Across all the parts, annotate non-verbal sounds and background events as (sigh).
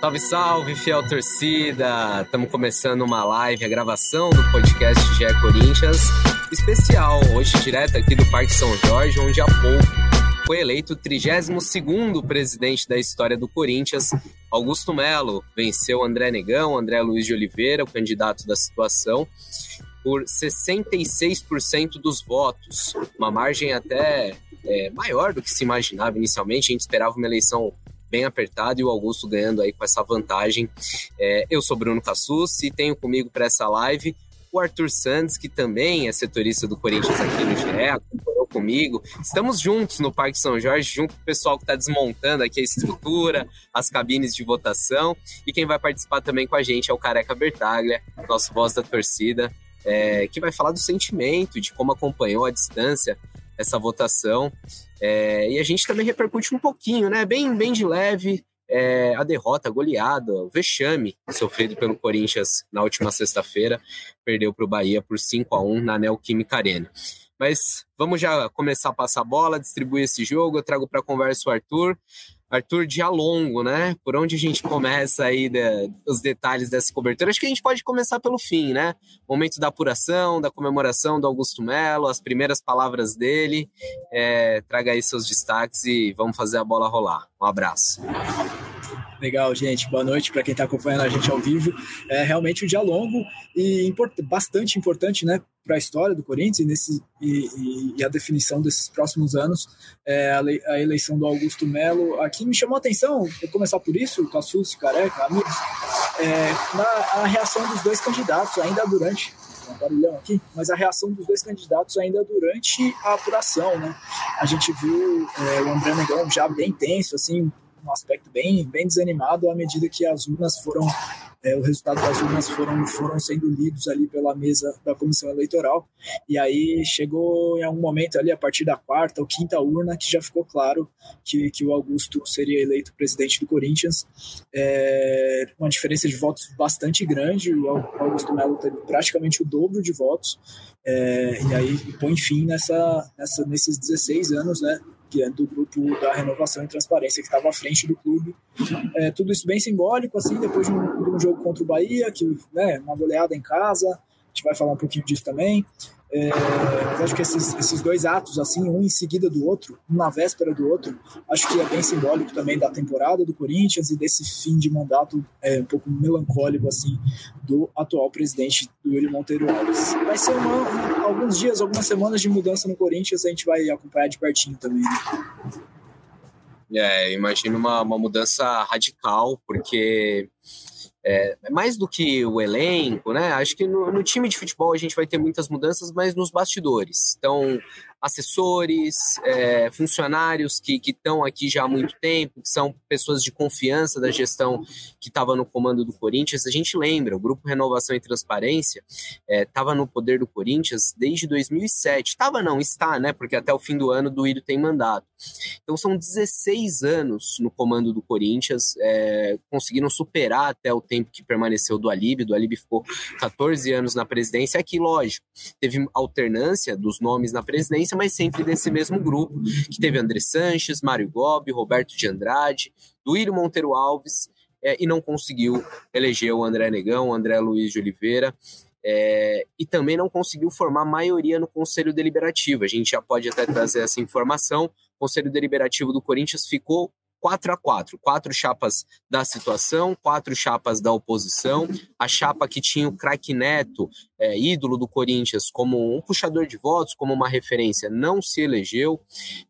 Salve, salve, fiel torcida! Estamos começando uma live, a gravação do podcast GE Corinthians, especial, hoje direto aqui do Parque São Jorge, onde há pouco foi eleito o 32º presidente da história do Corinthians, Augusto Melo. Venceu André Negão, André Luiz de Oliveira, o candidato da situação, por 66% dos votos, uma margem até é, maior do que se imaginava inicialmente. A gente esperava uma eleição bem apertada e o Augusto ganhando aí com essa vantagem. É, eu sou Bruno Cassus e tenho comigo para essa live o Arthur Santos, que também é setorista do Corinthians aqui no GE, acompanhou comigo. Estamos juntos no Parque São Jorge, junto com o pessoal que está desmontando aqui a estrutura, as cabines de votação. E quem vai participar também com a gente é o Careca Bertaglia, nosso voz da torcida, é, que vai falar do sentimento, de como acompanhou à distância essa votação. É, e a gente também repercute um pouquinho, né? Bem, bem de leve, é, a derrota, a goleada, o vexame sofrido pelo Corinthians na última sexta-feira, perdeu para o Bahia por 5 a 1 na Neoquímica Arena. Mas vamos já começar a passar a bola, distribuir esse jogo. Eu trago para conversa o Arthur. Arthur, dia longo, né? Por onde a gente começa aí de, os detalhes dessa cobertura? Acho que a gente pode começar pelo fim, né? Momento da apuração, da comemoração do Augusto Melo, as primeiras palavras dele. É, traga aí seus destaques e vamos fazer a bola rolar. Um abraço. Legal, gente. Boa noite para quem está acompanhando a gente ao vivo. É realmente um dia longo e import bastante importante, né, para a história do Corinthians e, nesse, e, e, a definição desses próximos anos. É, a, lei, a, eleição do Augusto Melo aqui me chamou a atenção, vou começar por isso, Cassus, Careca, amigos, é, na a reação dos dois candidatos ainda durante barulhão aqui, mas a reação dos dois candidatos ainda durante a apuração, né? A gente viu é, o André Negão já bem tenso, assim, um aspecto bem, bem desanimado à medida que as urnas foram, é, o resultado das urnas foram, foram sendo lidos ali pela mesa da comissão eleitoral. E aí chegou em algum momento ali, a partir da quarta ou quinta urna, que já ficou claro que, que o Augusto seria eleito presidente do Corinthians. É, uma diferença de votos bastante grande, o Augusto Melo teve praticamente o dobro de votos. É, e aí põe fim nessa, nessa, nesses 16 anos, né? É do grupo da Renovação e Transparência, que estava à frente do clube. É, tudo isso bem simbólico, assim, depois de um, de um jogo contra o Bahia, que, né, uma goleada em casa, a gente vai falar um pouquinho disso também. É, acho que esses, esses dois atos, assim, um em seguida do outro, um na véspera do outro, acho que é bem simbólico também da temporada do Corinthians e desse fim de mandato é, um pouco melancólico, assim, do atual presidente do William Monteiro Alves. Vai ser uma, alguns dias, algumas semanas de mudança no Corinthians, a gente vai acompanhar de pertinho também. Né? É, imagino uma, uma mudança radical, porque é, mais do que o elenco, né? Acho que no, no, time de futebol a gente vai ter muitas mudanças, mas nos bastidores. Então, assessores, é, funcionários que estão aqui já há muito tempo, que são pessoas de confiança da gestão que estava no comando do Corinthians. A gente lembra, o Grupo Renovação e Transparência estava é, no poder do Corinthians desde 2007. Estava não, está, né? Porque até o fim do ano do Duílio tem mandato. Então são 16 anos no comando do Corinthians, é, conseguiram superar até o tempo que permaneceu do Alib. Do Alib ficou 14 anos na presidência. Aqui, lógico, teve alternância dos nomes na presidência, mas sempre desse mesmo grupo, que teve André Sanches, Mário Gobi, Roberto de Andrade, Duílio Monteiro Alves, é, e não conseguiu eleger o André Negão, o André Luiz de Oliveira, é, e também não conseguiu formar maioria no Conselho Deliberativo. A gente já pode até trazer essa informação. O Conselho Deliberativo do Corinthians ficou 4 a 4 quatro chapas da situação, quatro chapas da oposição. A chapa que tinha o craque Neto, é, ídolo do Corinthians, como um puxador de votos, como uma referência, não se elegeu.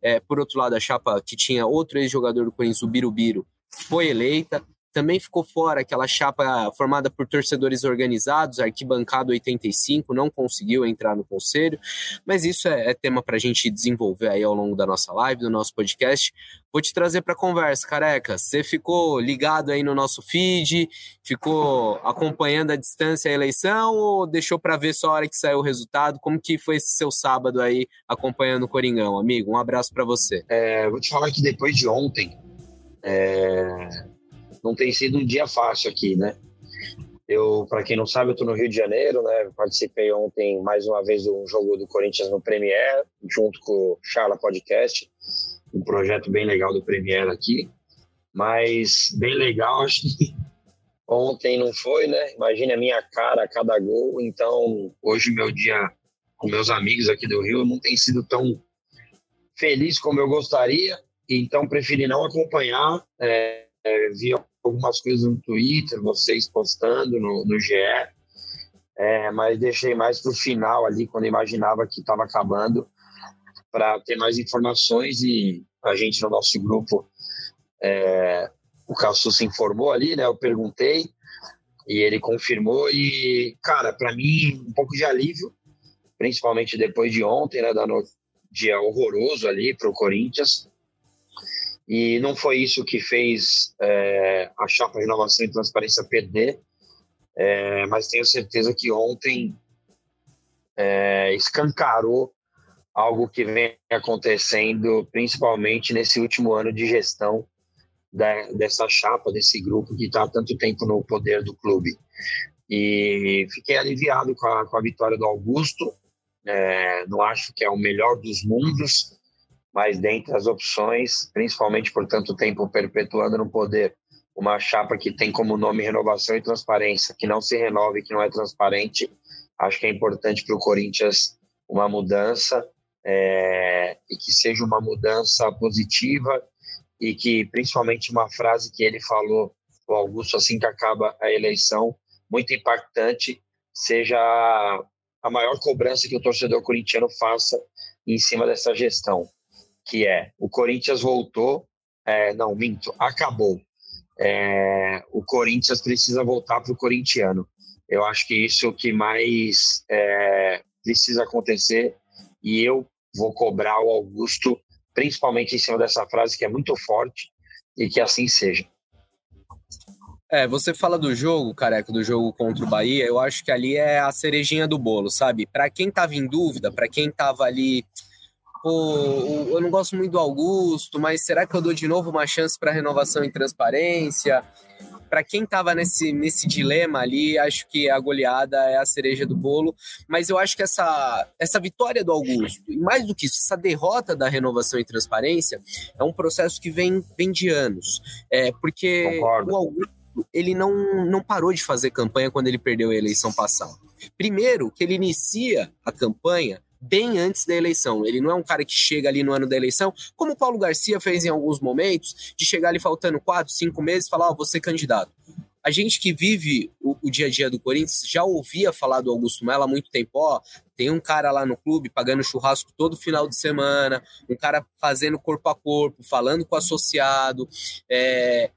É, por outro lado, a chapa que tinha outro ex-jogador do Corinthians, o Birubiru, foi eleita. Também ficou fora aquela chapa formada por torcedores organizados, arquibancada 85, não conseguiu entrar no conselho, mas isso é, é tema para a gente desenvolver aí ao longo da nossa live, do nosso podcast. Vou te trazer para conversa, careca. Você ficou ligado aí no nosso feed, ficou acompanhando a distância a eleição ou deixou para ver só a hora que saiu o resultado? Como que foi esse seu sábado aí acompanhando o Coringão, amigo? Um abraço para você. É, vou te falar que depois de ontem, é, não tem sido um dia fácil aqui, né? Eu, para quem não sabe, eu estou no Rio de Janeiro, né? Participei ontem mais uma vez de um jogo do Corinthians no Premier, junto com o Charla Podcast, um projeto bem legal do Premier aqui. Mas bem legal, (laughs) acho que Ontem não foi, né? Imagine a minha cara a cada gol. Então, hoje meu dia com meus amigos aqui do Rio não tem sido tão feliz como eu gostaria. Então, preferi não acompanhar. É, é, algumas coisas no Twitter, vocês postando no, no GE. É, mas deixei mais para o final ali, quando imaginava que estava acabando, para ter mais informações e a gente no nosso grupo é, o Cassu se informou ali, né? Eu perguntei e ele confirmou e, cara, para mim um pouco de alívio, principalmente depois de ontem, né? Dando dia horroroso ali para o Corinthians. E não foi isso que fez é, a chapa Renovação e Transparência perder, é, mas tenho certeza que ontem é, escancarou algo que vem acontecendo, principalmente nesse último ano de gestão da, dessa chapa, desse grupo que está há tanto tempo no poder do clube. E fiquei aliviado com a, com a vitória do Augusto. É, não acho que é o melhor dos mundos, mas dentre as opções, principalmente por tanto tempo perpetuando no poder uma chapa que tem como nome renovação e transparência, que não se renove, que não é transparente, acho que é importante para o Corinthians uma mudança é, e que seja uma mudança positiva e que principalmente uma frase que ele falou, o Augusto, assim que acaba a eleição, muito impactante, seja a maior cobrança que o torcedor corintiano faça em cima dessa gestão, que é o Corinthians voltou, é, não, minto, acabou. É, o Corinthians precisa voltar para o corintiano. Eu acho que isso é o que mais é, precisa acontecer e eu vou cobrar o Augusto principalmente em cima dessa frase que é muito forte e que assim seja. É, você fala do jogo, careca, do jogo contra o Bahia, eu acho que ali é a cerejinha do bolo, sabe? Para quem tava em dúvida, para quem tava ali, pô, eu não gosto muito do Augusto, mas será que eu dou de novo uma chance para renovação e transparência? para quem estava nesse, nesse dilema ali, acho que a goleada é a cereja do bolo. Mas eu acho que essa, essa vitória do Augusto, e mais do que isso, essa derrota da renovação e transparência, é um processo que vem, vem de anos. É, porque Concordo. o Augusto ele não, não parou de fazer campanha quando ele perdeu a eleição passada. Primeiro, que ele inicia a campanha bem antes da eleição. Ele não é um cara que chega ali no ano da eleição, como o Paulo Garcia fez em alguns momentos, de chegar ali faltando quatro, cinco meses e falar: oh, você candidato. A gente que vive o, o, dia a dia do Corinthians já ouvia falar do Augusto Melo há muito tempo, ó, tem um cara lá no clube pagando churrasco todo final de semana, um cara fazendo corpo a corpo, falando com o associado, é,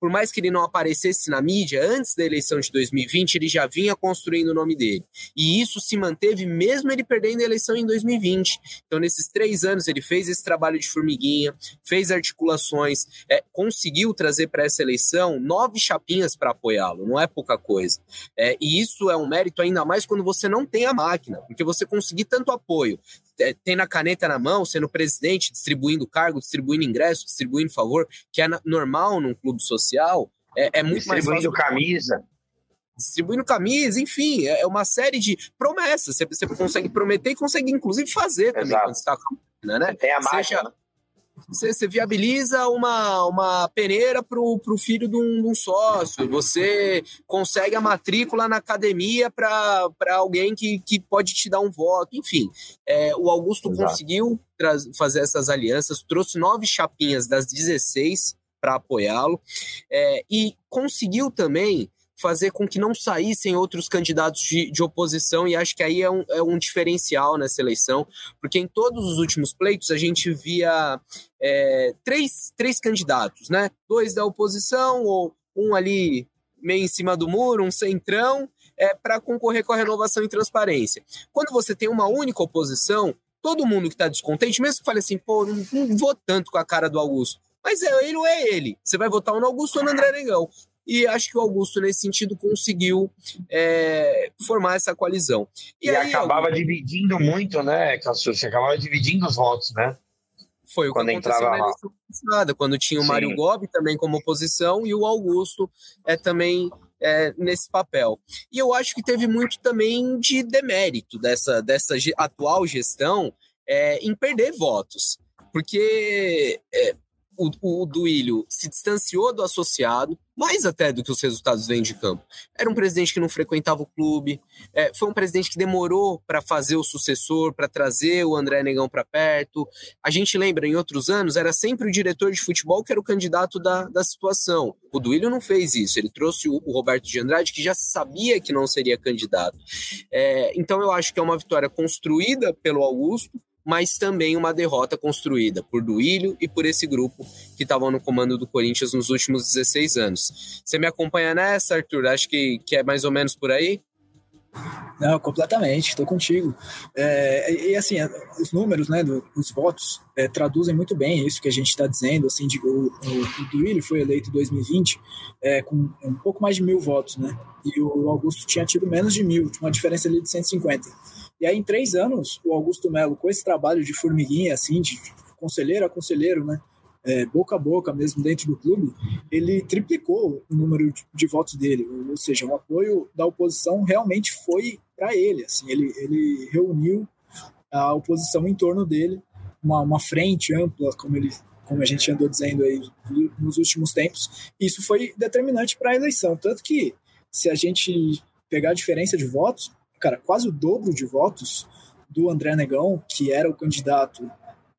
por mais que ele não aparecesse na mídia, antes da eleição de 2020, ele já vinha construindo o nome dele. E isso se manteve mesmo ele perdendo a eleição em 2020. Então, nesses três anos, ele fez esse trabalho de formiguinha, fez articulações, é, conseguiu trazer para essa eleição nove chapinhas para apoiá-lo, não é pouca coisa. É, e isso é um mérito ainda mais quando você não tem a máquina, porque você conseguir tanto apoio, é, tem a caneta na mão, sendo presidente, distribuindo cargo, distribuindo ingresso, distribuindo favor, que é normal num clube social, é, é muito mais fácil. Distribuindo camisa. Distribuindo camisa, enfim, é, é uma série de promessas. Você, você consegue prometer e consegue, inclusive, fazer também Exato. quando está né? Tem a máquina. Seja, você, você viabiliza uma, uma peneira para o filho de um, de um, sócio, você consegue a matrícula na academia para alguém que, que pode te dar um voto, enfim. É, o Augusto Exato. conseguiu fazer essas alianças, trouxe nove chapinhas das 16 para apoiá-lo é, e conseguiu também fazer com que não saíssem outros candidatos de, de oposição, e acho que aí é um, é um, diferencial nessa eleição, porque em todos os últimos pleitos a gente via é, três, três candidatos, né? Dois da oposição, ou um ali meio em cima do muro, um centrão, é, para concorrer com a renovação e transparência. Quando você tem uma única oposição, todo mundo que está descontente, mesmo que fale assim, pô, não, não vou tanto com a cara do Augusto, mas é ele ou é ele. Você vai votar no Augusto ou no André Negão. E acho que o Augusto, nesse sentido, conseguiu é, formar essa coalizão. E, e aí, acabava Augusto... dividindo muito, né? Você acabava dividindo os votos, né? Foi o quando que aconteceu na eleição passada, quando tinha o Sim. Mário Gobi também como oposição e o Augusto é, também é, nesse papel. E eu acho que teve muito também de demérito dessa, dessa atual gestão é, em perder votos. Porque é, o, o Duílio se distanciou do associado, mais até do que os resultados vêm de campo. Era um presidente que não frequentava o clube, é, foi um presidente que demorou para fazer o sucessor, para trazer o André Negão para perto. A gente lembra, em outros anos, era sempre o diretor de futebol que era o candidato da, da situação. O Duílio não fez isso, ele trouxe o, o Roberto de Andrade, que já sabia que não seria candidato. É, então eu acho que é uma vitória construída pelo Augusto, mas também uma derrota construída por Duílio e por esse grupo que estavam no comando do Corinthians nos últimos 16 anos. Você me acompanha nessa, Arthur? Acho que, que é mais ou menos por aí? Não, completamente, estou contigo. É, e assim, os números, né, os votos é, traduzem muito bem isso que a gente está dizendo. Assim, de, o, o, o Duílio foi eleito em 2020 é, com um pouco mais de mil votos, né? E o Augusto tinha tido menos de mil, uma diferença ali de 150. E aí, em três anos, o Augusto Melo, com esse trabalho de formiguinha, assim, de conselheiro a conselheiro, né? É, boca a boca mesmo dentro do clube, ele triplicou o número de, de votos dele, ou seja, o apoio da oposição realmente foi para ele. Assim, ele, ele reuniu a oposição em torno dele, uma, uma frente ampla, como ele como a gente andou dizendo aí nos últimos tempos, isso foi determinante para a eleição. Tanto que, se a gente pegar a diferença de votos, cara, quase o dobro de votos do André Negão, que era o candidato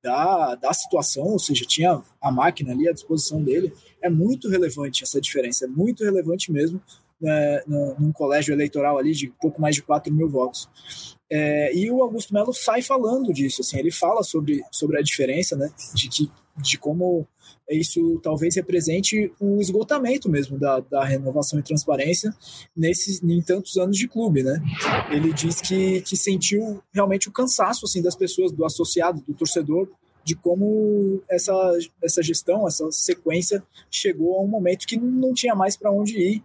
da, da situação, ou seja, tinha a máquina ali à disposição dele, é muito relevante essa diferença, é muito relevante mesmo né, num colégio eleitoral ali de pouco mais de 4 mil votos. É, e o Augusto Melo sai falando disso, assim, ele fala sobre, sobre a diferença, né, de, que, de como isso talvez represente o esgotamento mesmo da, da renovação e transparência nesses em tantos anos de clube, né? Ele diz que, que sentiu realmente o cansaço assim das pessoas, do associado, do torcedor, de como essa, essa gestão, essa sequência chegou a um momento que não tinha mais para onde ir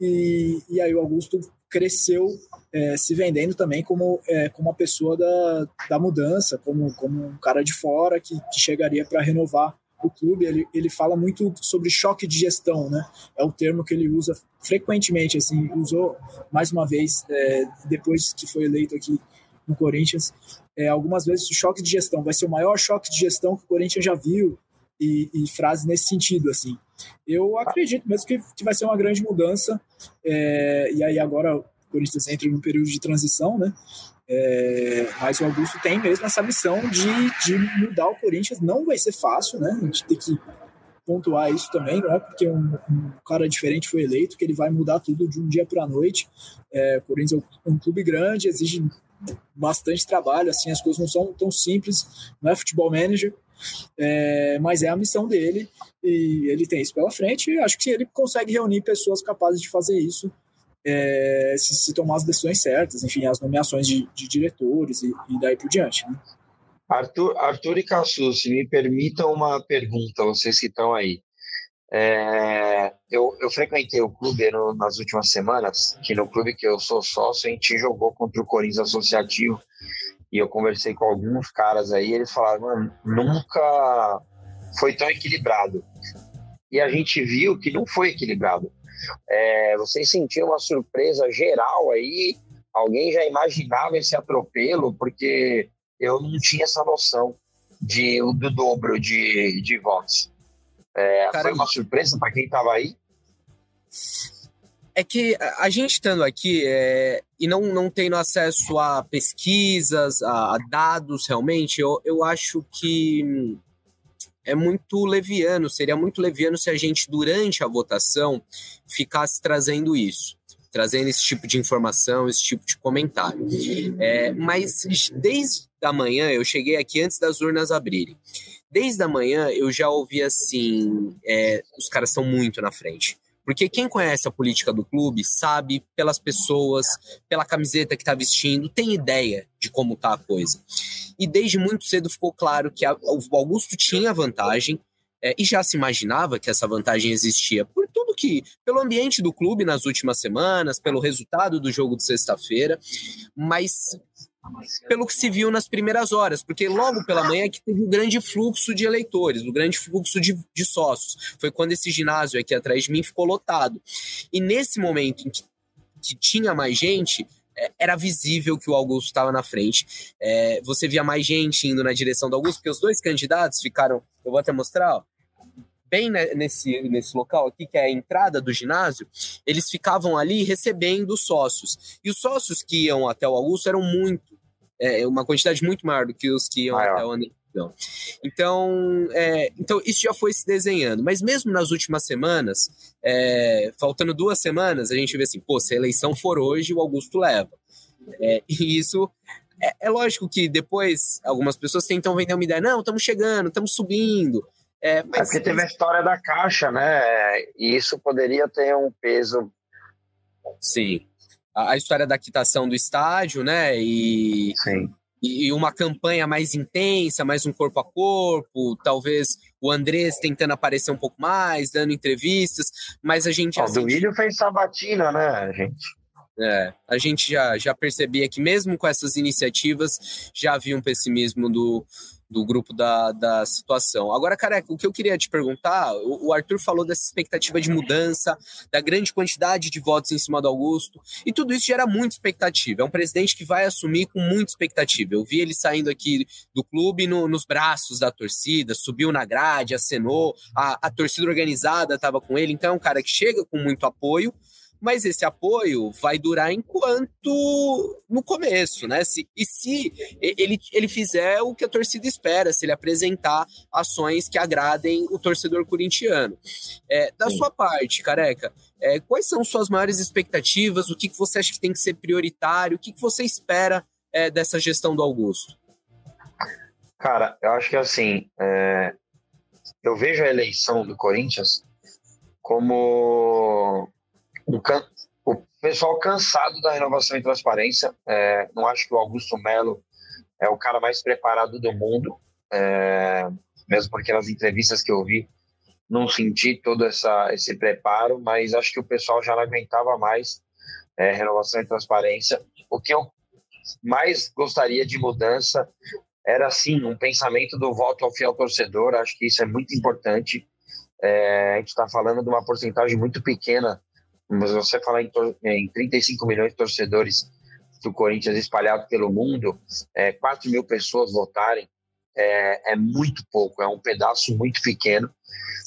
e, e aí o Augusto cresceu é, se vendendo também como, é, como uma pessoa da, da mudança, como, como um cara de fora que, que chegaria para renovar o clube, ele, ele fala muito sobre choque de gestão, né? É o termo que ele usa frequentemente, assim, usou mais uma vez, é, depois que foi eleito aqui no Corinthians, é, algumas vezes o choque de gestão vai ser o maior choque de gestão que o Corinthians já viu, e, e frases nesse sentido, assim. Eu acredito mesmo que, vai ser uma grande mudança, é, e aí agora o Corinthians entra num período de transição, né? É, mas o Augusto tem mesmo essa missão de, de mudar o Corinthians. Não vai ser fácil, né? A gente tem que pontuar isso também, não é porque um, um cara diferente foi eleito que ele vai mudar tudo de um dia para a noite. É, o Corinthians é um clube grande, exige bastante trabalho, assim, as coisas não são tão simples, não é futebol manager, é, mas é a missão dele e ele tem isso pela frente. E acho que ele consegue reunir pessoas capazes de fazer isso é, se, se, tomar as decisões certas, enfim, as nomeações de, de diretores e, e, daí por diante. Né? Arthur, Arthur e Cassu, se me permitam uma pergunta, vocês que estão aí. É, eu, eu, frequentei o clube no, nas últimas semanas, que no clube que eu sou sócio, a gente jogou contra o Corinthians Associativo e eu conversei com alguns caras aí, eles falaram, mano, nunca foi tão equilibrado. E a gente viu que não foi equilibrado. É, vocês sentiram uma surpresa geral aí? Alguém já imaginava esse atropelo? Porque eu não tinha essa noção de, do dobro de, de votos. É, foi uma surpresa para quem estava aí? É que a gente estando aqui é, e não, não tendo acesso a pesquisas, a, a dados realmente, eu, eu acho que é muito leviano, seria muito leviano se a gente, durante a votação, ficasse trazendo isso, trazendo esse tipo de informação, esse tipo de comentário. É, mas desde a manhã, eu cheguei aqui antes das urnas abrirem. Desde a manhã eu já ouvi assim: é, os caras estão muito na frente. Porque quem conhece a política do clube sabe pelas pessoas, pela camiseta que está vestindo, tem ideia de como tá a coisa. E desde muito cedo ficou claro que a, o Augusto tinha vantagem é, e já se imaginava que essa vantagem existia por tudo que, pelo ambiente do clube nas últimas semanas, pelo resultado do jogo de sexta-feira, mas pelo que se viu nas primeiras horas, porque logo pela manhã que teve um grande fluxo de eleitores, um grande fluxo de, de sócios. Foi quando esse ginásio aqui atrás de mim ficou lotado. E nesse momento em que, que tinha mais gente, é, era visível que o Augusto estava na frente. É, você via mais gente indo na direção do Augusto, porque os dois candidatos ficaram, eu vou até mostrar, ó, bem nesse, nesse local aqui, que é a entrada do ginásio, eles ficavam ali recebendo sócios. E os sócios que iam até o Augusto eram muito, é, uma quantidade muito maior do que os que iam até o André então, é, então, isso já foi se desenhando. Mas mesmo nas últimas semanas, é, faltando duas semanas, a gente vê assim, pô, se a eleição for hoje, o Augusto leva. É, e isso é, é, lógico que depois algumas pessoas tentam vender uma ideia, não, estamos chegando, estamos subindo. É, mas... é porque teve a história da Caixa, né? E isso poderia ter um peso. Sim. A, a história da quitação do estádio, né? E, Sim. e uma campanha mais intensa, mais um corpo a corpo, talvez o Andrés tentando aparecer um pouco mais, dando entrevistas, mas a gente. O Duílio fez sabatina, né, gente? É, a gente já, já percebia que mesmo com essas iniciativas já havia um pessimismo do, do grupo da, da situação. Agora, Careca, o que eu queria te perguntar, o, o, Arthur falou dessa expectativa de mudança, da grande quantidade de votos em cima do Augusto, e tudo isso gera muita expectativa. É um presidente que vai assumir com muita expectativa. Eu vi ele saindo aqui do clube no, nos braços da torcida, subiu na grade, acenou, a, a torcida organizada estava com ele, então é um cara que chega com muito apoio, mas esse apoio vai durar enquanto no começo, né? Se, e se ele, ele fizer o que a torcida espera, se ele apresentar ações que agradem o torcedor corintiano. É, da Sim. sua parte, careca, é, quais são suas maiores expectativas? O que, que você acha que tem que ser prioritário? O que, que você espera é, dessa gestão do Augusto? Cara, eu acho que assim, é, eu vejo a eleição do Corinthians como o, can, o pessoal cansado da renovação e transparência. É, não acho que o Augusto Melo é o cara mais preparado do mundo, é, mesmo porque nas entrevistas que eu vi não senti todo essa, esse preparo, mas acho que o pessoal já não aguentava mais é, renovação e transparência. O que eu mais gostaria de mudança era, sim, um pensamento do voto ao fiel torcedor. Acho que isso é muito importante. É, a gente está falando de uma porcentagem muito pequena mas você falar em, em 35 milhões de torcedores do Corinthians espalhados pelo mundo, é, 4 mil pessoas votarem, é, é, muito pouco, é um pedaço muito pequeno.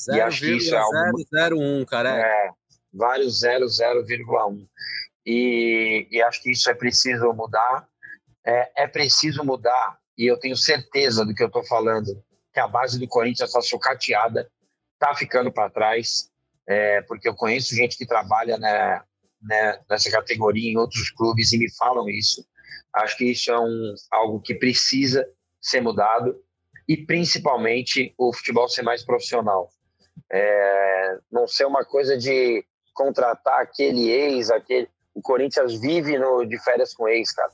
0, e acho que isso é algo. 001, cara. É, vários 00,1. E, e acho que isso é preciso mudar. É, é preciso mudar, e eu tenho certeza do que eu estou falando, que a base do Corinthians está sucateada, está ficando para trás é, porque eu conheço gente que trabalha né, né, nessa categoria em outros clubes e me falam isso. Acho que isso é um, algo que precisa ser mudado e principalmente o futebol ser mais profissional. É, não ser uma coisa de contratar aquele ex, aquele. O Corinthians vive no, de férias com ex, cara.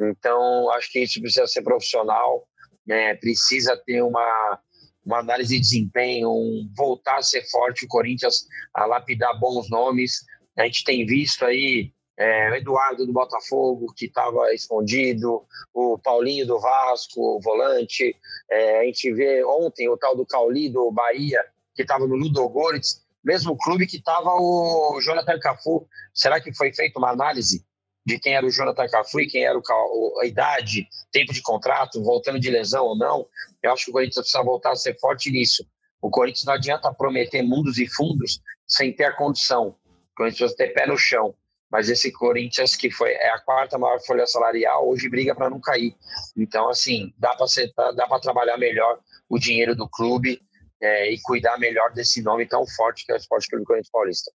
Então, acho que isso precisa ser profissional, né? precisa ter uma, uma análise de desempenho, um voltar a ser forte, o Corinthians a lapidar bons nomes. A gente tem visto aí é, o Eduardo do Botafogo, que estava escondido, o Paulinho do Vasco, o volante. É, a gente vê ontem o tal do Cauli do Bahia, que estava no Ludogorets, mesmo clube que estava o Jonathan Cafu. Será que foi feita uma análise de quem era o Jonathan Cafu e quem era o, a idade, tempo de contrato, voltando de lesão ou não. Eu acho que o Corinthians precisa voltar a ser forte nisso. O Corinthians não adianta prometer mundos e fundos sem ter a condição. O Corinthians precisa ter pé no chão. Mas esse Corinthians, que foi é a quarta maior folha salarial, hoje briga para não cair. Então, assim, dá para trabalhar melhor o dinheiro do clube é, e cuidar melhor desse nome tão forte que é o Esporte Clube Corinthians Paulista.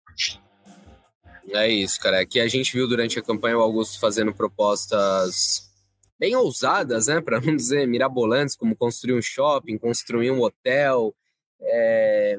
É isso, cara. Aqui a gente viu durante a campanha o Augusto fazendo propostas bem ousadas, né? (laughs) Para não dizer mirabolantes, como construir um shopping, construir um hotel. É...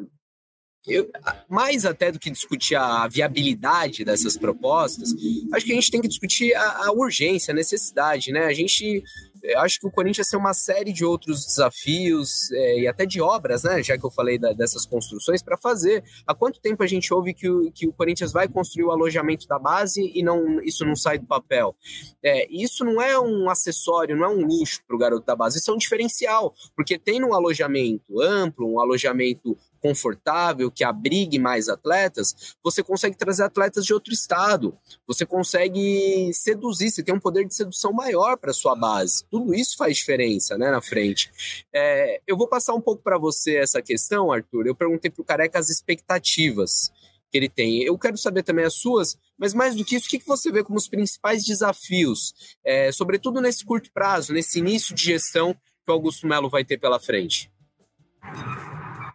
Eu, mais até do que discutir a viabilidade dessas propostas, acho que a gente tem que discutir a, a urgência, a necessidade, né? A gente eu acho que o Corinthians tem uma série de outros desafios é, e até de obras, né? Já que eu falei da, dessas construções, para fazer. Há quanto tempo a gente ouve que o, que o Corinthians vai construir o alojamento da base e não isso não sai do papel? É, isso não é um acessório, não é um luxo para o garoto da base, isso é um diferencial, porque tem um alojamento amplo, um alojamento confortável, que abrigue mais atletas, você consegue trazer atletas de outro estado, você consegue seduzir, você tem um poder de sedução maior para sua base. Tudo isso faz diferença, né, na frente. É, eu vou passar um pouco para você essa questão, Arthur. Eu perguntei para o Careca as expectativas que ele tem. Eu quero saber também as suas, mas mais do que isso, o que você vê como os principais desafios, é, sobretudo nesse curto prazo, nesse início de gestão que o Augusto Melo vai ter pela frente?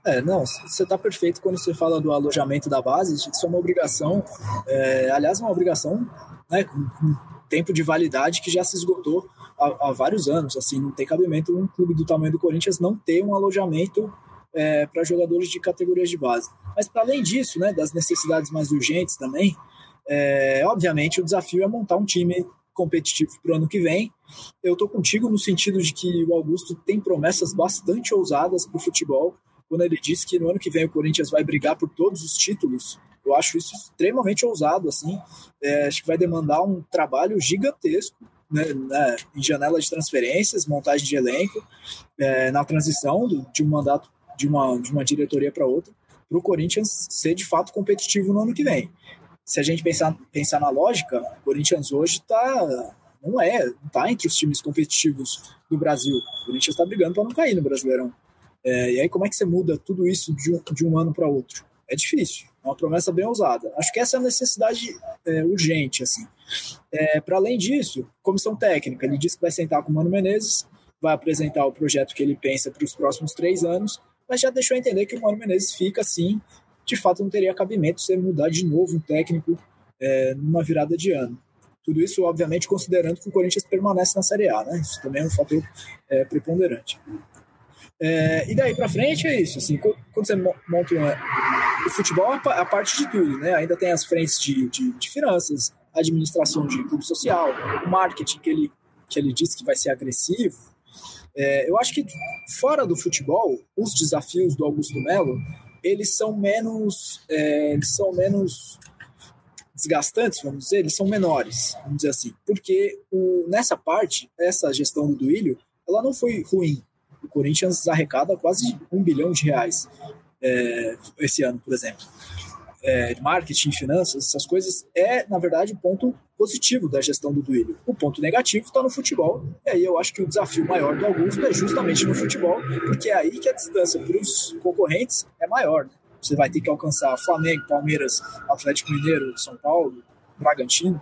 É, não, você está perfeito quando você fala do alojamento da base, isso é uma obrigação, é, aliás, uma obrigação né, com, com, tempo de validade que já se esgotou há, há, vários anos. Assim, não tem cabimento um clube do tamanho do Corinthians não ter um alojamento é, para jogadores de categorias de base. Mas para além disso, né, das necessidades mais urgentes também, é, obviamente o desafio é montar um time competitivo para o ano que vem. Eu estou contigo no sentido de que o Augusto tem promessas bastante ousadas para o futebol. Quando ele disse que no ano que vem o Corinthians vai brigar por todos os títulos, eu acho isso extremamente ousado. Assim, é, acho que vai demandar um trabalho gigantesco né, né, em janela de transferências, montagem de elenco, é, na transição do, de um mandato de uma, de uma diretoria para outra, para o Corinthians ser de fato competitivo no ano que vem. Se a gente pensar, pensar na lógica, o Corinthians hoje está não é, não está entre os times competitivos do Brasil. O Corinthians está brigando para não cair no Brasileirão. É, e aí, como é que você muda tudo isso de um, de um ano para outro? É difícil, é uma promessa bem ousada. Acho que essa é a necessidade é, urgente. assim. É, para além disso, comissão técnica, ele disse que vai sentar com o Mano Menezes, vai apresentar o projeto que ele pensa para os próximos três anos mas já deixou entender que o Mano Menezes fica assim, de fato não teria cabimento se ele mudar de novo um técnico é, numa virada de ano. Tudo isso, obviamente, considerando que o Corinthians permanece na Série A, né? Isso também é um fator é, preponderante. É, e daí para frente é isso. Assim, quando você monta uma, o futebol é a parte de tudo, né? Ainda tem as frentes de, de, de finanças, administração de clube social, o marketing que ele que ele disse que vai ser agressivo, é, eu acho que fora do futebol, os desafios do Augusto Melo, eles são menos, é, eles são menos desgastantes, vamos dizer, eles são menores, vamos dizer assim, porque o, nessa parte, essa gestão do Duílio, ela não foi ruim. O Corinthians arrecada quase um bilhão de reais é, esse ano, por exemplo é, marketing, finanças, essas coisas, é, na verdade, o ponto positivo da gestão do Duílio. O ponto negativo está no futebol, e aí eu acho que o desafio maior do Augusto é justamente no futebol, porque é aí que a distância para os concorrentes é maior. Né? Você vai ter que alcançar Flamengo, Palmeiras, Atlético Mineiro, São Paulo, Bragantino,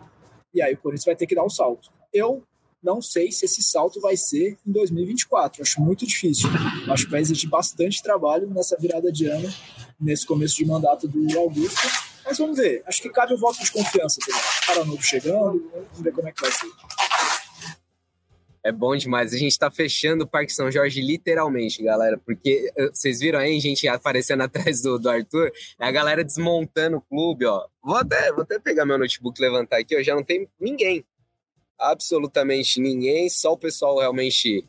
e aí o Corinthians vai ter que dar um salto. Eu não sei se esse salto vai ser em 2024. Acho muito difícil. Acho que vai exigir bastante trabalho nessa virada de ano, nesse começo de mandato do Augusto. Mas vamos ver. Acho que cabe o voto de confiança também. Cara novo chegando, vamos ver como é que vai ser. É bom demais. A gente está fechando o Parque São Jorge literalmente, galera, porque eh, vocês viram aí gente aparecendo (laughs) atrás do, do Arthur, é a galera desmontando o clube, ó. Vou até, vou até pegar meu notebook e levantar aqui, ó, já não tem ninguém absolutamente ninguém, só o pessoal realmente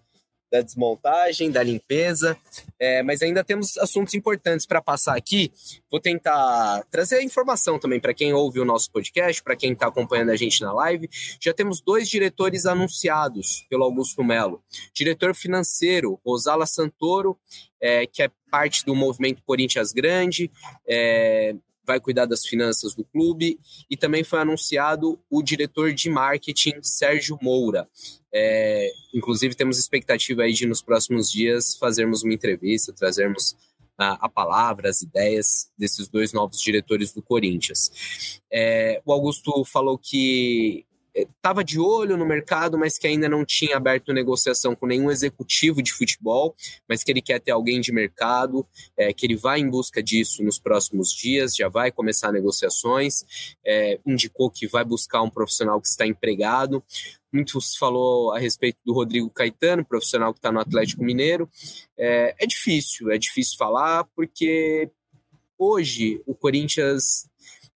da desmontagem, da limpeza, é, mas ainda temos assuntos importantes para passar aqui. Vou tentar trazer informação também para quem ouve o nosso podcast, para quem está acompanhando a gente na live. Já temos dois diretores anunciados pelo Augusto Melo: diretor financeiro, Rosala Santoro, é, que é parte do movimento Corinthians Grande, é, vai cuidar das finanças do clube, e também foi anunciado o diretor de marketing, Sérgio Moura. É, inclusive, temos expectativa aí de nos próximos dias fazermos uma entrevista, trazermos a, palavra, as ideias desses dois novos diretores do Corinthians. É, o Augusto falou que estava de olho no mercado, mas que ainda não tinha aberto negociação com nenhum executivo de futebol, mas que ele quer ter alguém de mercado, é, que ele vai em busca disso nos próximos dias, já vai começar negociações, é, indicou que vai buscar um profissional que está empregado. Muito se falou a respeito do Rodrigo Caetano, profissional que está no Atlético Mineiro. É, é difícil, é difícil falar, porque hoje o Corinthians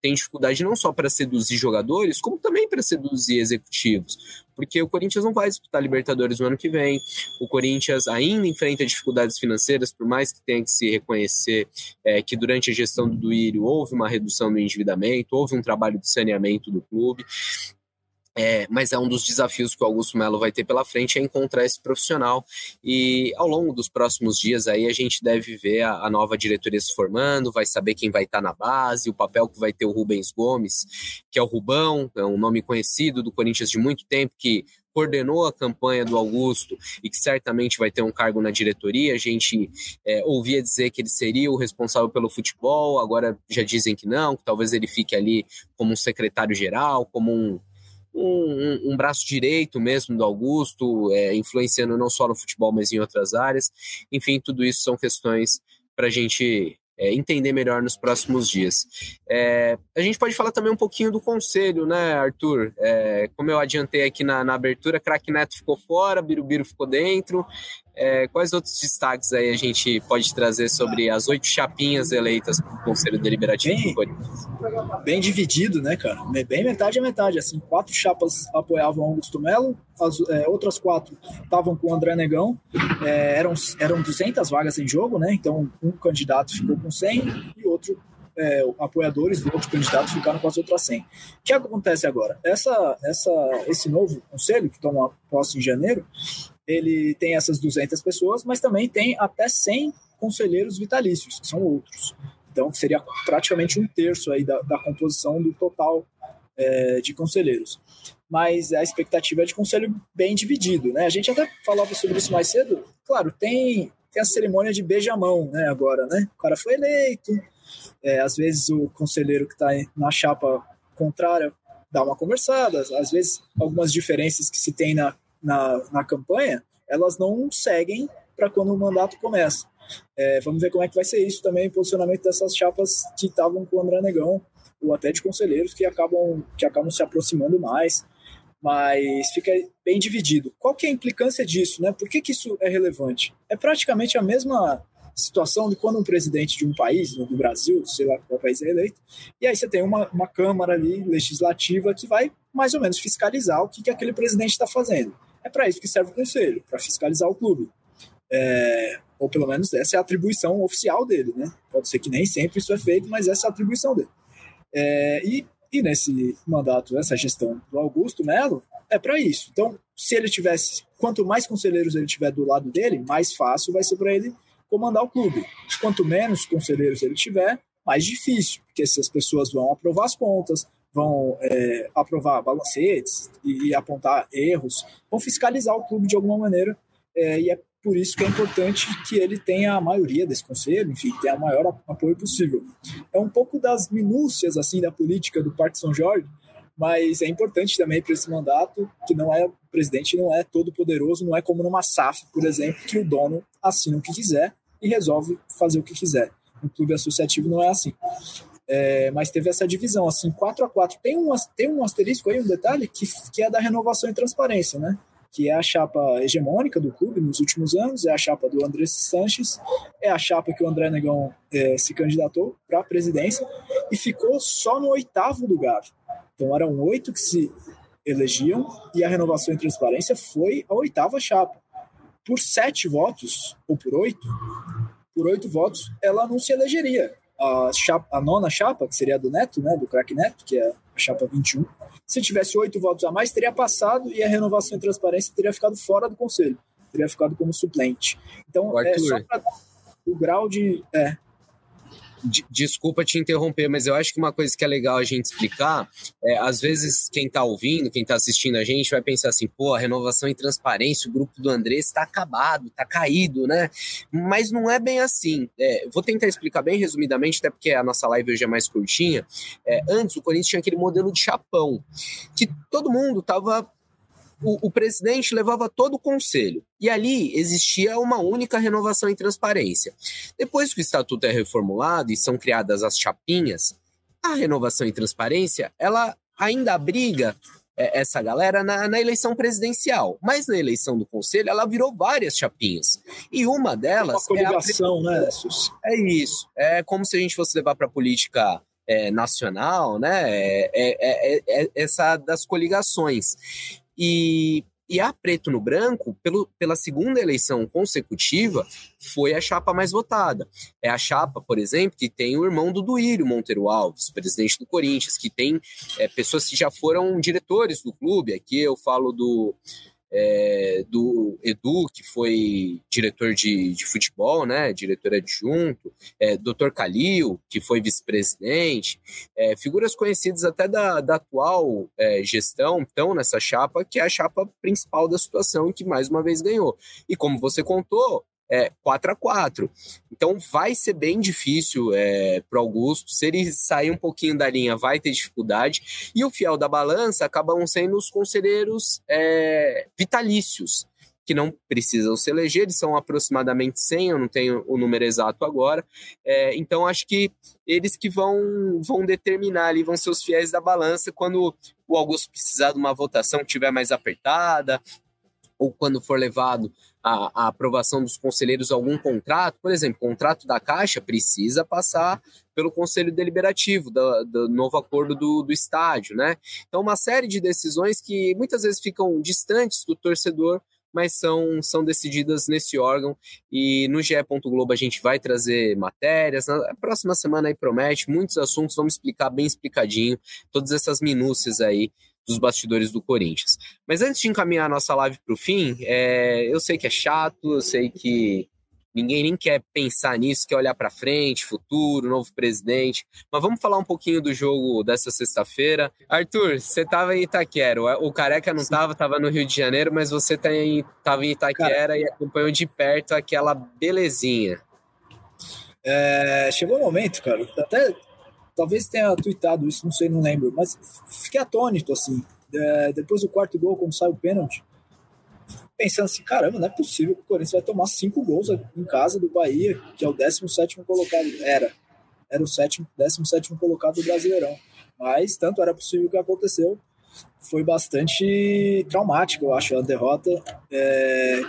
tem dificuldade não só para seduzir jogadores, como também para seduzir executivos. Porque o Corinthians não vai disputar Libertadores no ano que vem. O Corinthians ainda enfrenta dificuldades financeiras, por mais que tenha que se reconhecer é, que durante a gestão do Duírio houve uma redução do endividamento, houve um trabalho de saneamento do clube. É, mas é um dos desafios que o Augusto Melo vai ter pela frente é encontrar esse profissional e ao longo dos próximos dias aí a gente deve ver a, a nova diretoria se formando, vai saber quem vai estar na base, o papel que vai ter o Rubens Gomes, que é o Rubão, é um nome conhecido do Corinthians de muito tempo que coordenou a campanha do Augusto e que certamente vai ter um cargo na diretoria. A gente é, ouvia dizer que ele seria o responsável pelo futebol, agora já dizem que não, que talvez ele fique ali como um secretário-geral, como um um, um, braço direito mesmo do Augusto, é, influenciando não só no futebol, mas em outras áreas. Enfim, tudo isso são questões para a gente é, entender melhor nos próximos dias. É, a gente pode falar também um pouquinho do conselho, né, Arthur? É, como eu adiantei aqui na, na abertura, Crack Neto ficou fora, Birubiru ficou dentro. É, quais outros destaques aí a gente pode trazer sobre as oito chapinhas eleitas para o Conselho Deliberativo bem, do Corinthians? Bem dividido, né, cara? Bem metade a metade. Assim, quatro chapas apoiavam Augusto Melo, as é, outras quatro estavam com o André Negão. É, eram, eram 200 vagas em jogo, né? Então, um candidato ficou com 100 e outro é, apoiadores do outro candidato ficaram com as outras 100. O que acontece agora? Essa, essa, esse novo conselho, que toma posse em janeiro, ele tem essas 200 pessoas, mas também tem até 100 conselheiros vitalícios, que são outros. Então, seria praticamente um terço aí da, da composição do total é, de conselheiros. Mas a expectativa é de conselho bem dividido, né? A gente até falava sobre isso mais cedo. Claro, tem, tem a cerimônia de beijamão, né? Agora, né? O cara foi eleito. É, às vezes o conselheiro que está na chapa contrária dá uma conversada. Às vezes algumas diferenças que se tem na na, na campanha, elas não seguem para quando o mandato começa. É, vamos ver como é que vai ser isso também, posicionamento dessas chapas que estavam com o André Negão, ou até de conselheiros que acabam, que acabam se aproximando mais, mas fica bem dividido. Qual que é a implicância disso? Né? Por que, que isso é relevante? É praticamente a mesma situação de quando um presidente de um país, do Brasil, sei lá qual país é eleito, e aí você tem uma, uma Câmara ali legislativa que vai mais ou menos fiscalizar o que, que aquele presidente está fazendo. É para isso que serve o conselho, para fiscalizar o clube. É, ou pelo menos essa é a atribuição oficial dele, né? Pode ser que nem sempre isso é feito, mas essa é a atribuição dele. É, e, e nesse mandato, essa gestão do Augusto Melo, é para isso. Então, se ele tivesse, quanto mais conselheiros ele tiver do lado dele, mais fácil vai ser para ele comandar o clube. Quanto menos conselheiros ele tiver, mais difícil, porque se as pessoas vão aprovar as contas, vão é, aprovar balancetes e, apontar erros, vão fiscalizar o clube de alguma maneira, é, e é por isso que é importante que ele tenha a maioria desse conselho, enfim, tenha o maior apoio possível. É um pouco das minúcias assim da política do Parque São Jorge, mas é importante também para esse mandato que não é o presidente não é todo poderoso, não é como numa SAF, por exemplo, que o dono assina o que quiser e resolve fazer o que quiser. Um clube associativo não é assim. É, mas teve essa divisão, assim, 4 a 4 Tem um, tem um asterisco aí, um detalhe, que, que é da renovação e transparência, né? Que é a chapa hegemônica do clube nos últimos anos, é a chapa do André Sanches, é a chapa que o André Negão é, se candidatou para a presidência e ficou só no oitavo lugar. Então eram oito que se elegiam e a renovação e transparência foi a oitava chapa. Por sete votos, ou por oito, por oito votos, ela não se elegeria a, chapa, a nona chapa, que seria a do Neto, né, do craque Neto, que é a chapa 21, se tivesse oito votos a mais, teria passado e a renovação e transparência teria ficado fora do conselho, teria ficado como suplente. Então, é só para o grau de. É, desculpa te interromper, mas eu acho que uma coisa que é legal a gente explicar, é, às vezes quem está ouvindo, quem está assistindo a gente vai pensar assim, pô, a renovação e transparência, o grupo do André está acabado, está caído, né? Mas não é bem assim. É, vou tentar explicar bem resumidamente, até porque a nossa live hoje é mais curtinha. É, antes, o Corinthians tinha aquele modelo de chapão, que todo mundo estava o, o, presidente levava todo o conselho. E ali existia uma única renovação e transparência. Depois que o estatuto é reformulado e são criadas as chapinhas, a renovação e transparência ela ainda abriga é, essa galera na, na, eleição presidencial. Mas na eleição do conselho, ela virou várias chapinhas. E uma delas. Uma coligação, é a... né, É isso. É como se a gente fosse levar para a política é, nacional, né? É, é, é, é, essa das coligações. E e a Preto no Branco, pelo, pela segunda eleição consecutiva, foi a chapa mais votada. É a chapa, por exemplo, que tem o irmão do Duírio Monteiro Alves, presidente do Corinthians, que tem é, pessoas que já foram diretores do clube. Aqui eu falo do é, do Edu, que foi diretor de, de futebol, né, diretor adjunto, é, Dr. Calil, que foi vice-presidente, é, figuras conhecidas até da, da atual é, gestão estão nessa chapa, que é a chapa principal da situação, que mais uma vez ganhou. E como você contou, é, 4 a 4 Então vai ser bem difícil é, para Augusto. Se ele sair um pouquinho da linha, vai ter dificuldade. E o fiel da balança acabam sendo os conselheiros é, vitalícios, que não precisam se eleger, eles são aproximadamente 100, eu não tenho o número exato agora. É, então acho que eles que vão, vão determinar ali, vão ser os fiéis da balança quando o Augusto precisar de uma votação que tiver mais apertada, ou quando for levado a, a, aprovação dos conselheiros algum contrato, por exemplo, contrato da Caixa precisa passar pelo Conselho Deliberativo do, do novo acordo do, do estádio, né? Então, uma série de decisões que muitas vezes ficam distantes do torcedor, mas são, são decididas nesse órgão. E no GE. Globo a gente vai trazer matérias. Na próxima semana aí promete muitos assuntos, vamos explicar bem explicadinho todas essas minúcias aí dos bastidores do Corinthians. Mas antes de encaminhar a nossa live para o fim, é, eu sei que é chato, eu sei que ninguém nem quer pensar nisso, quer olhar para frente, futuro, novo presidente. Mas vamos falar um pouquinho do jogo dessa sexta-feira. Arthur, você estava em Itaquera, o Careca não estava, estava no Rio de Janeiro, mas você estava tá em Itaquera Cara, e acompanhou de perto aquela belezinha. É, chegou o um momento, cara, até talvez tenha tweetado isso, não sei, não lembro, mas fiquei atônito, assim. É, depois do quarto gol, quando sai o pênalti, pensando assim, caramba, não é possível que o Corinthians vai tomar cinco gols em casa do Bahia, que é o 17 colocado, era, era o sétimo, 17 colocado do Brasileirão. Mas tanto era possível que aconteceu, foi bastante traumático, eu acho, a derrota. É,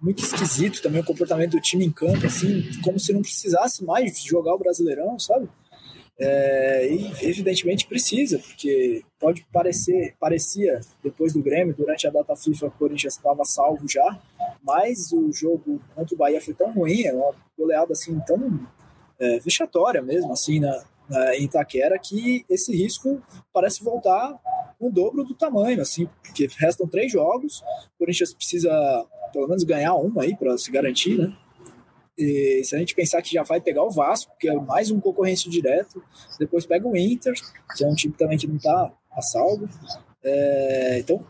muito esquisito também o comportamento do time em campo, assim, como se não precisasse mais jogar o Brasileirão, sabe? É, e evidentemente precisa, porque pode parecer, parecia depois do Grêmio, durante a data FIFA, o Corinthians estava salvo já, mas o jogo contra o Bahia foi tão ruim, é uma goleada assim tão é, vexatória mesmo, assim, na, na, em Itaquera, que esse risco parece voltar o dobro do tamanho, assim, porque restam três jogos, o Corinthians precisa pelo menos ganhar uma aí para se garantir, né? E se a gente pensar que já vai pegar o Vasco, que é mais um concorrência direto, depois pega o Inter, que é um time também que não está a salvo. É, então,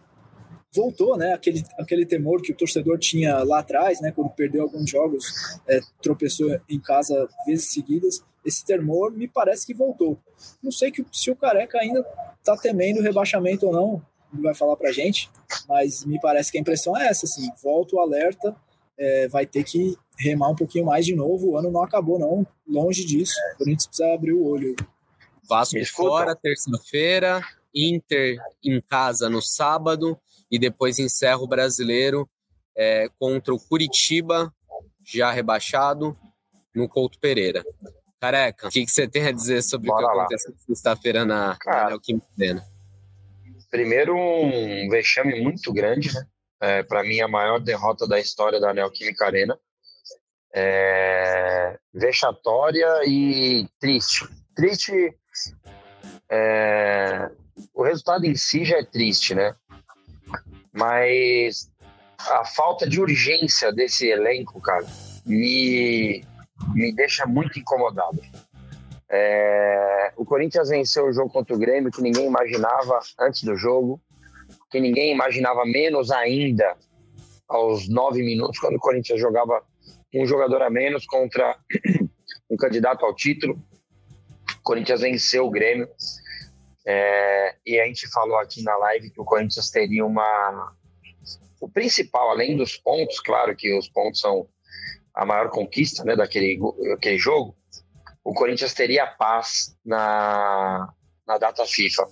voltou, né? Aquele, aquele temor que o torcedor tinha lá atrás, né? Quando perdeu alguns jogos, é, tropeçou em casa vezes seguidas. Esse temor me parece que voltou. Não sei que, se o Careca ainda está temendo rebaixamento ou não, vai falar pra gente, mas me parece que a impressão é essa, assim, volta o alerta, é, vai ter que remar um pouquinho mais de novo, o ano não acabou não, longe disso, o Corinthians precisa abrir o olho. Vasco fora, terça-feira, Inter em casa no sábado, e depois encerra o brasileiro é, contra o Curitiba, já rebaixado, no Couto Pereira. Careca, o que, que você tem a dizer sobre Bora o que aconteceu sexta-feira na, Cara, na Neoquímica Arena? Primeiro, um vexame muito grande, né? É, para mim, a maior derrota da história da Neoquímica Arena. É, vexatória e triste. Triste. É, o resultado em si já é triste, né? Mas a falta de urgência desse elenco, cara, me, me deixa muito incomodado. É, o Corinthians venceu o jogo contra o Grêmio que ninguém imaginava antes do jogo, que ninguém imaginava menos ainda aos nove minutos, quando o Corinthians jogava um jogador a menos contra um candidato ao título. O Corinthians venceu o Grêmio. É, e a gente falou aqui na live que o Corinthians teria uma. O principal, além dos pontos, claro que os pontos são a maior conquista né, daquele, daquele jogo, o Corinthians teria paz na, na data FIFA.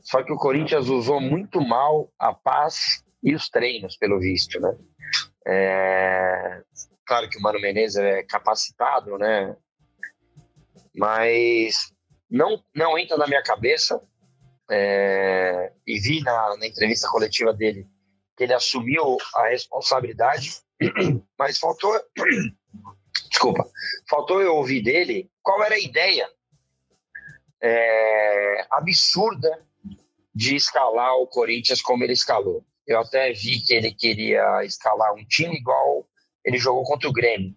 Só que o Corinthians usou muito mal a paz e os treinos, pelo visto, né? É, claro que o Mano Menezes é capacitado, né? Mas não, não entra na minha cabeça é, e vi na, na entrevista coletiva dele que ele assumiu a responsabilidade, (clears throat) mas faltou, desculpa, faltou eu ouvir dele qual era a ideia é, absurda de escalar o Corinthians como ele escalou. Eu até vi que ele queria escalar um time igual ele jogou contra o Grêmio.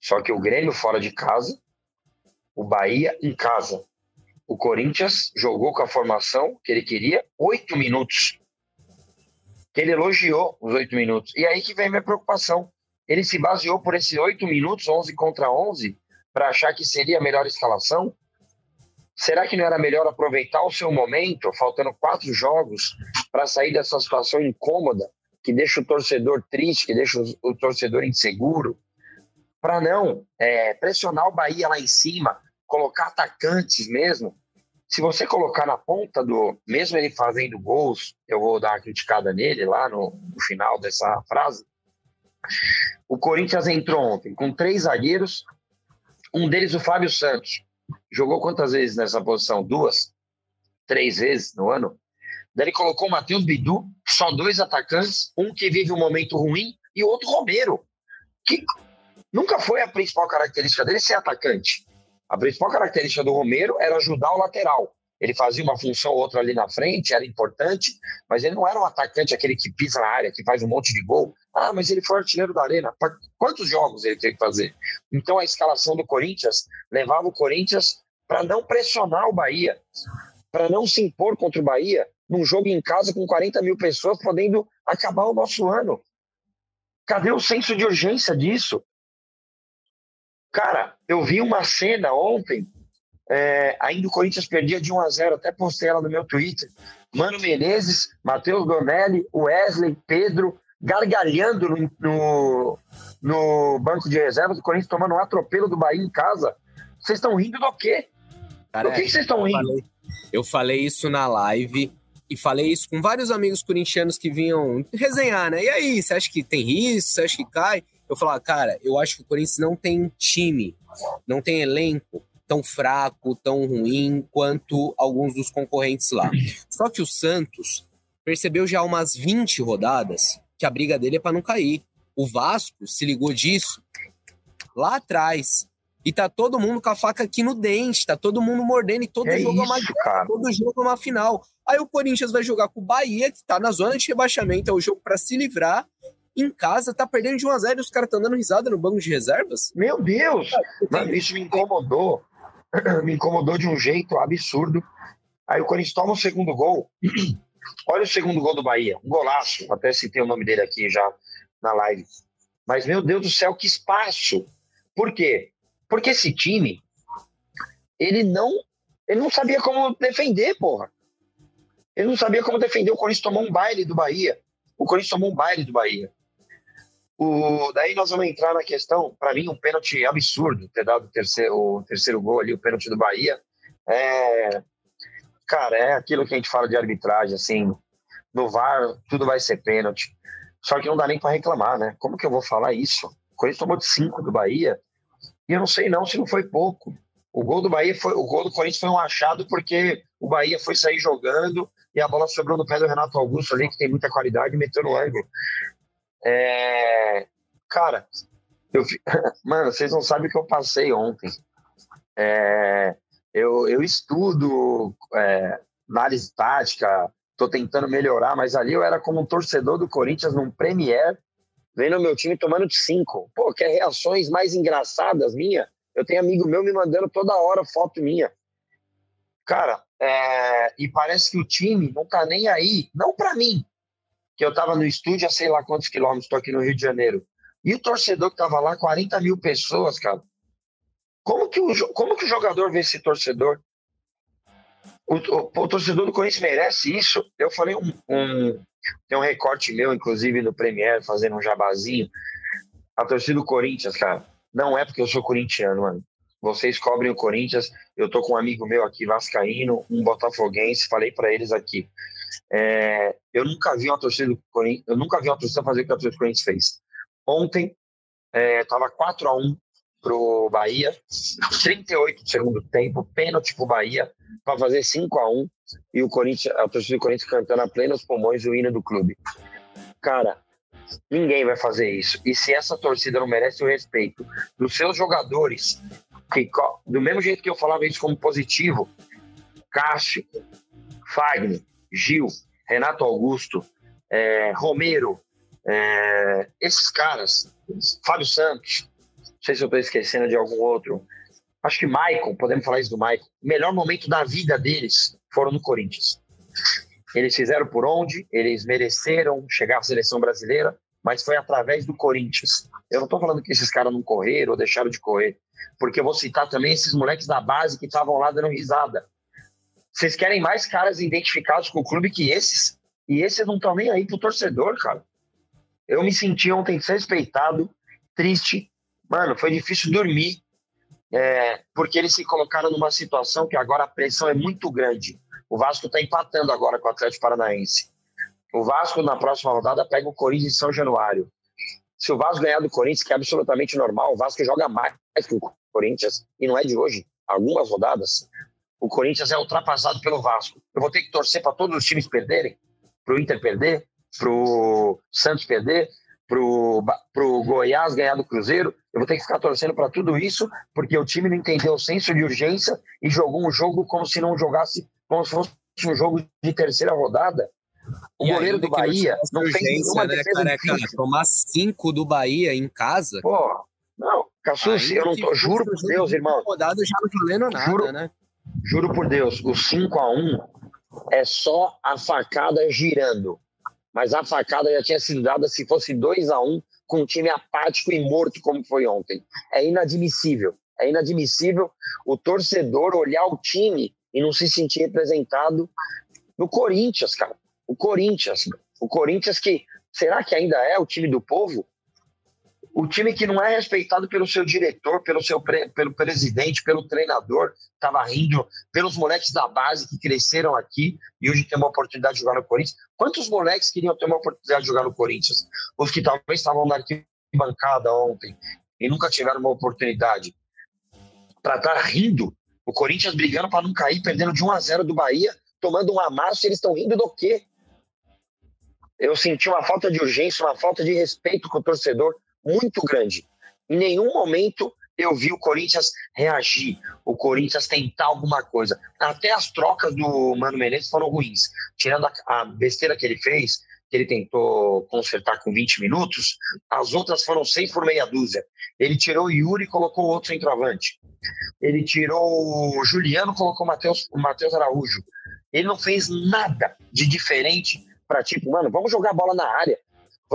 Só que o Grêmio fora de casa, o Bahia em casa. O Corinthians jogou com a formação que ele queria oito minutos. Que ele elogiou os oito minutos. E aí que vem minha preocupação. Ele se baseou por esses oito minutos, 11 contra 11, para achar que seria a melhor escalação? Será que não era melhor aproveitar o seu momento, faltando quatro jogos, para sair dessa situação incômoda, que deixa o torcedor triste, que deixa o, torcedor inseguro, para não é, pressionar o Bahia lá em cima, colocar atacantes mesmo? Se você colocar na ponta do. Mesmo ele fazendo gols, eu vou dar uma criticada nele lá no, no final dessa frase. O Corinthians entrou ontem com três zagueiros, um deles o Fábio Santos Jogou quantas vezes nessa posição? Duas? Três vezes no ano? Daí ele colocou o Matheus Bidu, só dois atacantes, um que vive um momento ruim e o outro Romero, que nunca foi a principal característica dele ser atacante. A principal característica do Romero era ajudar o lateral. Ele fazia uma função ou outra ali na frente, era importante, mas ele não era um atacante, aquele que pisa na área, que faz um monte de gol. Ah, mas ele foi artilheiro da Arena. Quantos jogos ele teve que fazer? Então a escalação do Corinthians levava o Corinthians para não pressionar o Bahia, para não se impor contra o Bahia num jogo em casa com 40 mil pessoas podendo acabar o nosso ano. Cadê o senso de urgência disso? Cara, eu vi uma cena ontem, é, ainda o Corinthians perdia de 1 a 0 até postei ela no meu Twitter. Mano Menezes, Matheus Donelli, Wesley, Pedro, gargalhando no, no, no, banco de reserva do Corinthians, tomando um atropelo do Bahia em casa. Vocês estão rindo do quê? Cara, do que vocês estão rindo? Eu falei, eu falei isso na live e falei isso com vários amigos corintianos que vinham resenhar, né? E aí, você acha que tem risco? Você acha que cai? Eu falava, cara, eu acho que o Corinthians não tem time, não tem elenco tão fraco, tão ruim quanto alguns dos concorrentes lá. Só que o Santos percebeu já umas 20 rodadas que a briga dele é para não cair. O Vasco se ligou disso lá atrás. E tá todo mundo com a faca aqui no dente, tá todo mundo mordendo e todo é jogo isso, é uma todo jogo é uma final. Aí o Corinthians vai jogar com o Bahia, que tá na zona de rebaixamento, é o jogo para se livrar. Em casa, tá perdendo de 1 a 0 e os caras estão dando risada no banco de reservas? Meu Deus! Mano, isso me incomodou. (clears throat) me incomodou de um jeito absurdo. Aí o Corinthians toma o segundo gol. (clears throat) Olha o segundo gol do Bahia, um golaço. Até citei o nome dele aqui já na live. Mas, meu Deus do céu, que espaço! Por quê? Porque esse time, ele não, ele não sabia como defender, porra. Ele não sabia como defender. O Corinthians tomou um baile do Bahia. O Corinthians tomou um baile do Bahia. O, daí nós vamos entrar na questão, para mim, um pênalti absurdo ter dado o terceiro, o terceiro gol ali, o pênalti do Bahia. É, cara, é aquilo que a gente fala de arbitragem, assim, no VAR tudo vai ser pênalti. Só que não dá nem para reclamar, né? Como que eu vou falar isso? O Corinthians tomou de cinco do Bahia e eu não sei não se não foi pouco. O gol do Bahia foi, o gol do Corinthians foi um achado porque o Bahia foi sair jogando e a bola sobrou no pé do Renato Augusto ali, que tem muita qualidade, meteu no ângulo. É... Cara, eu... (laughs) mano, vocês não sabem o que eu passei ontem. É... Eu, eu estudo é, análise tática, tô tentando melhorar, mas ali eu era como um torcedor do Corinthians num Premier, vendo o meu time tomando de cinco. Pô, quer reações mais engraçadas minha? Eu tenho amigo meu me mandando toda hora foto minha. Cara, é, e parece que o time não tá nem aí, não para mim, que eu estava no estúdio a sei lá quantos quilômetros, estou aqui no Rio de Janeiro. E o torcedor que estava lá, 40 mil pessoas, cara. Como que o, como que o jogador vê esse torcedor? O, o, o torcedor do Corinthians merece isso. Eu falei um, um, tem um recorte meu, inclusive, no Premier, fazendo um jabazinho. A torcida do Corinthians, cara, não é porque eu sou corintiano, mano. Vocês cobrem o Corinthians. Eu tô com um amigo meu aqui, vascaíno, um botafoguense. Falei para eles aqui. É, eu nunca vi uma torcida do Corinthians, eu nunca vi uma torcida fazer o que a torcida do Corinthians fez. Ontem estava é, 4 a 1 pro Bahia, 38 do segundo tempo, pênalti pro Bahia. para fazer 5 a 1 e o Corinthians, a torcida do Corinthians cantando a plenos pulmões o hino do clube. Cara, ninguém vai fazer isso. E se essa torcida não merece o respeito dos seus jogadores, que, do mesmo jeito que eu falava isso como positivo, Cássio, Fagner, Gil, Renato Augusto, é, Romero, é, esses caras, Fábio Santos, não sei se eu estou esquecendo de algum outro, acho que Maicon, podemos falar isso do o melhor momento da vida deles foram no Corinthians. Eles fizeram por onde, eles mereceram chegar à seleção brasileira, mas foi através do Corinthians. Eu não estou falando que esses caras não correram ou deixaram de correr, porque eu vou citar também esses moleques da base que estavam lá dando risada. Vocês querem mais caras identificados com o clube que esses? E esses não estão nem aí pro torcedor, cara. Eu me senti ontem desrespeitado, triste. Mano, foi difícil dormir, é, porque eles se colocaram numa situação que agora a pressão é muito grande. O Vasco está empatando agora com o Atlético Paranaense. O Vasco, na próxima rodada, pega o Corinthians em São Januário. Se o Vasco ganhar do Corinthians, que é absolutamente normal, o Vasco joga mais que o Corinthians, e não é de hoje, algumas rodadas, o Corinthians é ultrapassado pelo Vasco. Eu vou ter que torcer para todos os times perderem, para o Inter perder, para o Santos perder, para o Goiás ganhar do Cruzeiro. Eu vou ter que ficar torcendo para tudo isso, porque o time não entendeu o senso de urgência e jogou um jogo como se não jogasse, como se fosse um jogo de terceira rodada. O e goleiro do Bahia não, não fez nenhuma né, defesa careca, Tomar cinco do Bahia em casa. Pô, não, Cassucci, eu não tô, juro por Deus, irmão. Rodada já não valendo nada, juro, né? Juro por Deus, o 5 a 1 é só a facada girando. Mas a facada já tinha sido dada se fosse 2 a 1 com um time apático e morto como foi ontem. É inadmissível. É inadmissível o torcedor olhar o time e não se sentir representado no Corinthians, cara. O Corinthians. O Corinthians que será que ainda é o time do povo? O time que não é respeitado pelo seu diretor, pelo seu pre, pelo presidente, pelo treinador, estava rindo, pelos moleques da base que cresceram aqui e hoje tem uma oportunidade de jogar no Corinthians. Quantos moleques queriam ter uma oportunidade de jogar no Corinthians? Os que talvez estavam na arquibancada ontem e nunca tiveram uma oportunidade. Para estar tá rindo, o Corinthians brigando para não cair, perdendo de 1 a 0 do Bahia, tomando um amasso, e eles estão rindo do quê? Eu senti uma falta de urgência, uma falta de respeito com o torcedor muito grande. Em nenhum momento eu vi o Corinthians reagir, o Corinthians tentar alguma coisa. Até as trocas do Mano Menezes foram ruins. Tirando a, besteira que ele fez, que ele tentou consertar com 20 minutos, as outras foram seis por meia dúzia. Ele tirou o Yuri e colocou outro centroavante. Ele tirou o Juliano colocou o Matheus Araújo. Ele não fez nada de diferente para tipo, mano, vamos jogar a bola na área.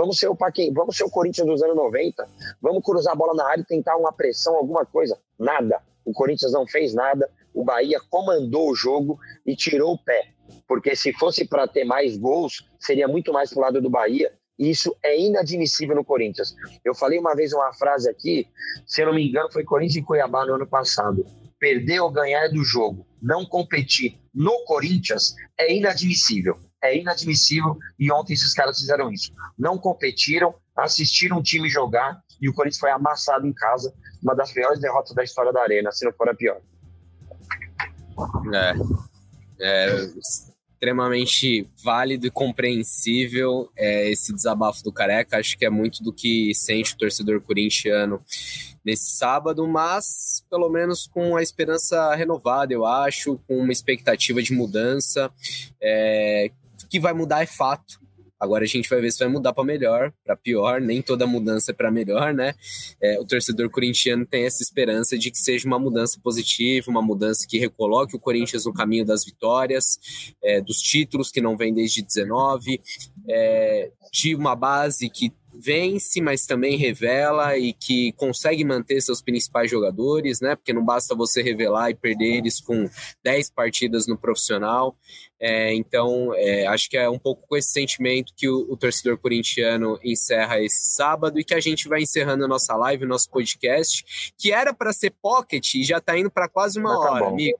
Vamos ser o Paquim, vamos ser o Corinthians dos anos 90, vamos cruzar a bola na área e tentar uma pressão, alguma coisa. Nada. O Corinthians não fez nada, o Bahia comandou o jogo e tirou o pé. Porque se fosse para ter mais gols, seria muito mais pro lado do Bahia. E isso é inadmissível no Corinthians. Eu falei uma vez uma frase aqui, se eu não me engano, foi Corinthians e Cuiabá no ano passado. Perder ou ganhar é do jogo. Não competir no Corinthians é inadmissível é inadmissível e ontem esses caras fizeram isso. Não competiram, assistiram o time jogar e o Corinthians foi amassado em casa, uma das piores derrotas da história da Arena, se não for a pior. É, é extremamente válido e compreensível é, esse desabafo do Careca. Acho que é muito do que sente o torcedor corintiano nesse sábado, mas pelo menos com a esperança renovada, eu acho, com uma expectativa de mudança. É, que vai mudar é fato. Agora a gente vai ver se vai mudar para melhor, para pior. Nem toda mudança é para melhor, né? É, o torcedor corintiano tem essa esperança de que seja uma mudança positiva, uma mudança que recoloque o Corinthians no caminho das vitórias, é, dos títulos que não vem desde 19, é, de uma base que vence, mas também revela e que consegue manter seus principais jogadores, né? Porque não basta você revelar e perder eles com 10 partidas no profissional. É, então, é, acho que é um pouco com esse sentimento que o, o, torcedor corintiano encerra esse sábado e que a gente vai encerrando a nossa live, nosso podcast, que era para ser pocket e já está indo para quase uma tá hora, amigo.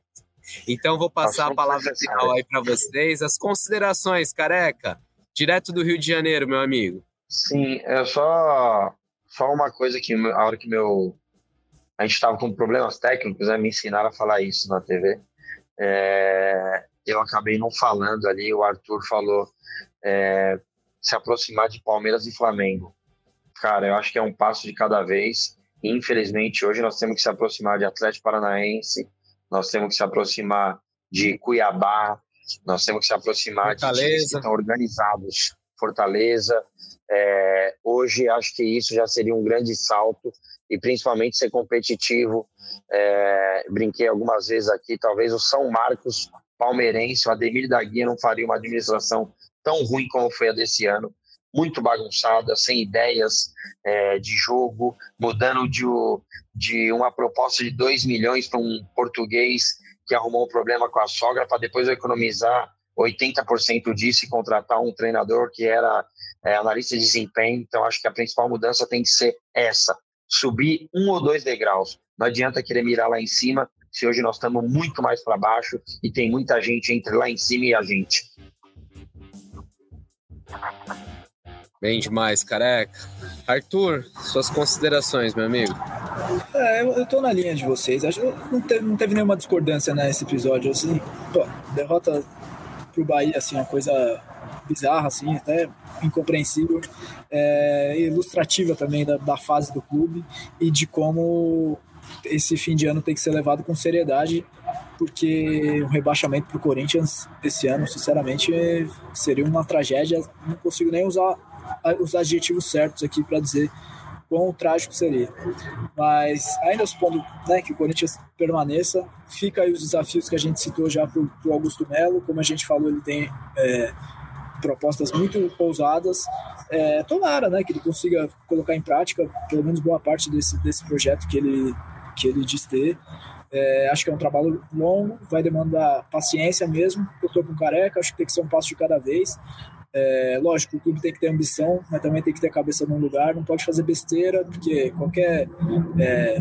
Então, vou passar a palavra final aí para vocês. As considerações, careca, direto do Rio de Janeiro, meu amigo. Sim, é só, só uma coisa que a hora que meu. A gente estava com problemas técnicos, né, me ensinaram a falar isso na TV. É, eu acabei não falando ali, o Arthur falou é, se aproximar de Palmeiras e Flamengo. Cara, eu acho que é um passo de cada vez. Infelizmente, hoje nós temos que se aproximar de Atlético Paranaense, nós temos que se aproximar de Cuiabá, nós temos que se aproximar Fortaleza. de times que estão organizados. Fortaleza. É, hoje acho que isso já seria um grande salto e principalmente ser competitivo. É, brinquei algumas vezes aqui, talvez o São Marcos palmeirense, o Ademir da Guia não faria uma administração tão ruim como foi a desse ano, muito bagunçada, sem ideias é, de jogo, mudando de, de uma proposta de 2 milhões para um português que arrumou um problema com a sogra para depois economizar 80% disso e contratar um treinador que era é, analista de desempenho. Então, acho que a principal mudança tem que ser essa: subir um ou dois degraus. Não adianta querer mirar lá em cima, se hoje nós estamos muito mais para baixo e tem muita gente entre lá em cima e a gente. Bem demais, careca. Arthur, suas considerações, meu amigo. É, eu, eu tô na linha de vocês. Acho que não teve, não teve nenhuma discordância nesse episódio. Assim, pô, derrota pro Bahia, assim, uma coisa bizarra, assim, até incompreensível. É, ilustrativa também da, da fase do clube e de como esse fim de ano tem que ser levado com seriedade, porque o rebaixamento para o Corinthians esse ano, sinceramente, seria uma tragédia. Não consigo nem usar os adjetivos certos aqui para dizer quão trágico seria. Mas ainda supondo né, que o Corinthians permaneça, fica aí os desafios que a gente citou já para o Augusto Melo, como a gente falou, ele tem é, propostas muito ousadas. É, tomara né, que ele consiga colocar em prática pelo menos boa parte desse, desse projeto que ele, que ele diz ter. É, acho que é um trabalho longo, vai demandar paciência mesmo. Eu estou com careca, acho que tem que ser um passo de cada vez. É, lógico, o clube tem que ter ambição, mas também tem que ter a cabeça num lugar, não pode fazer besteira, porque qualquer é,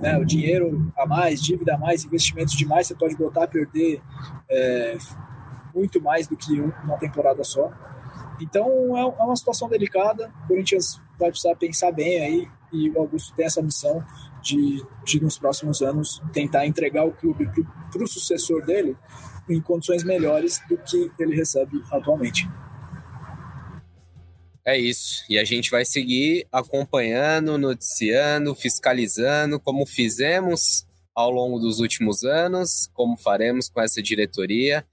né, o dinheiro a mais, dívida a mais, investimentos demais, você pode botar a perder é, muito mais do que uma temporada só. Então é, é uma situação delicada, o Corinthians vai precisar pensar bem aí, e o Augusto tem essa missão de, de nos próximos anos tentar entregar o clube para o sucessor dele em condições melhores do que ele recebe atualmente. É isso. E a gente vai seguir acompanhando, noticiando, fiscalizando, como fizemos ao longo dos últimos anos, como faremos com essa diretoria.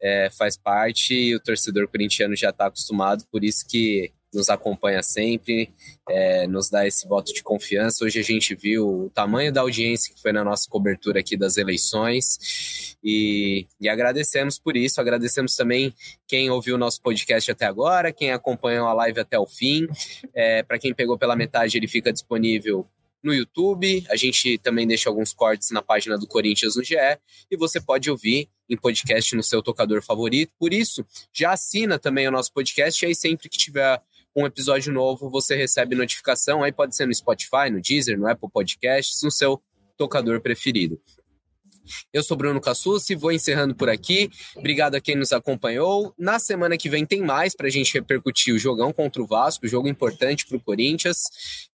É, faz parte e o torcedor corintiano já está acostumado, por isso que nos acompanha sempre, é, nos dá esse voto de confiança. Hoje a gente viu o tamanho da audiência que foi na nossa cobertura aqui das eleições e, e agradecemos por isso. Agradecemos também quem ouviu o nosso podcast até agora, quem acompanhou a live até o fim. É, Para quem pegou pela metade, ele fica disponível no YouTube. A gente também deixa alguns cortes na página do Corinthians no GE e você pode ouvir em podcast no seu tocador favorito. Por isso, já assina também o nosso podcast e aí sempre que tiver um episódio novo, você recebe notificação. Aí pode ser no Spotify, no Deezer, no Apple Podcasts, no seu tocador preferido. Eu sou Bruno Cassucci, vou encerrando por aqui. Obrigado a quem nos acompanhou. Na semana que vem tem mais para a gente repercutir o jogão contra o Vasco, jogo importante para o Corinthians.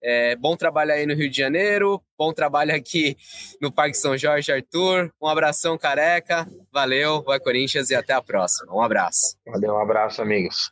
É, bom trabalho aí no Rio de Janeiro, bom trabalho aqui no Parque São Jorge, Arthur. Um abração careca, valeu, vai Corinthians e até a próxima. Um abraço. Valeu, um abraço, amigos.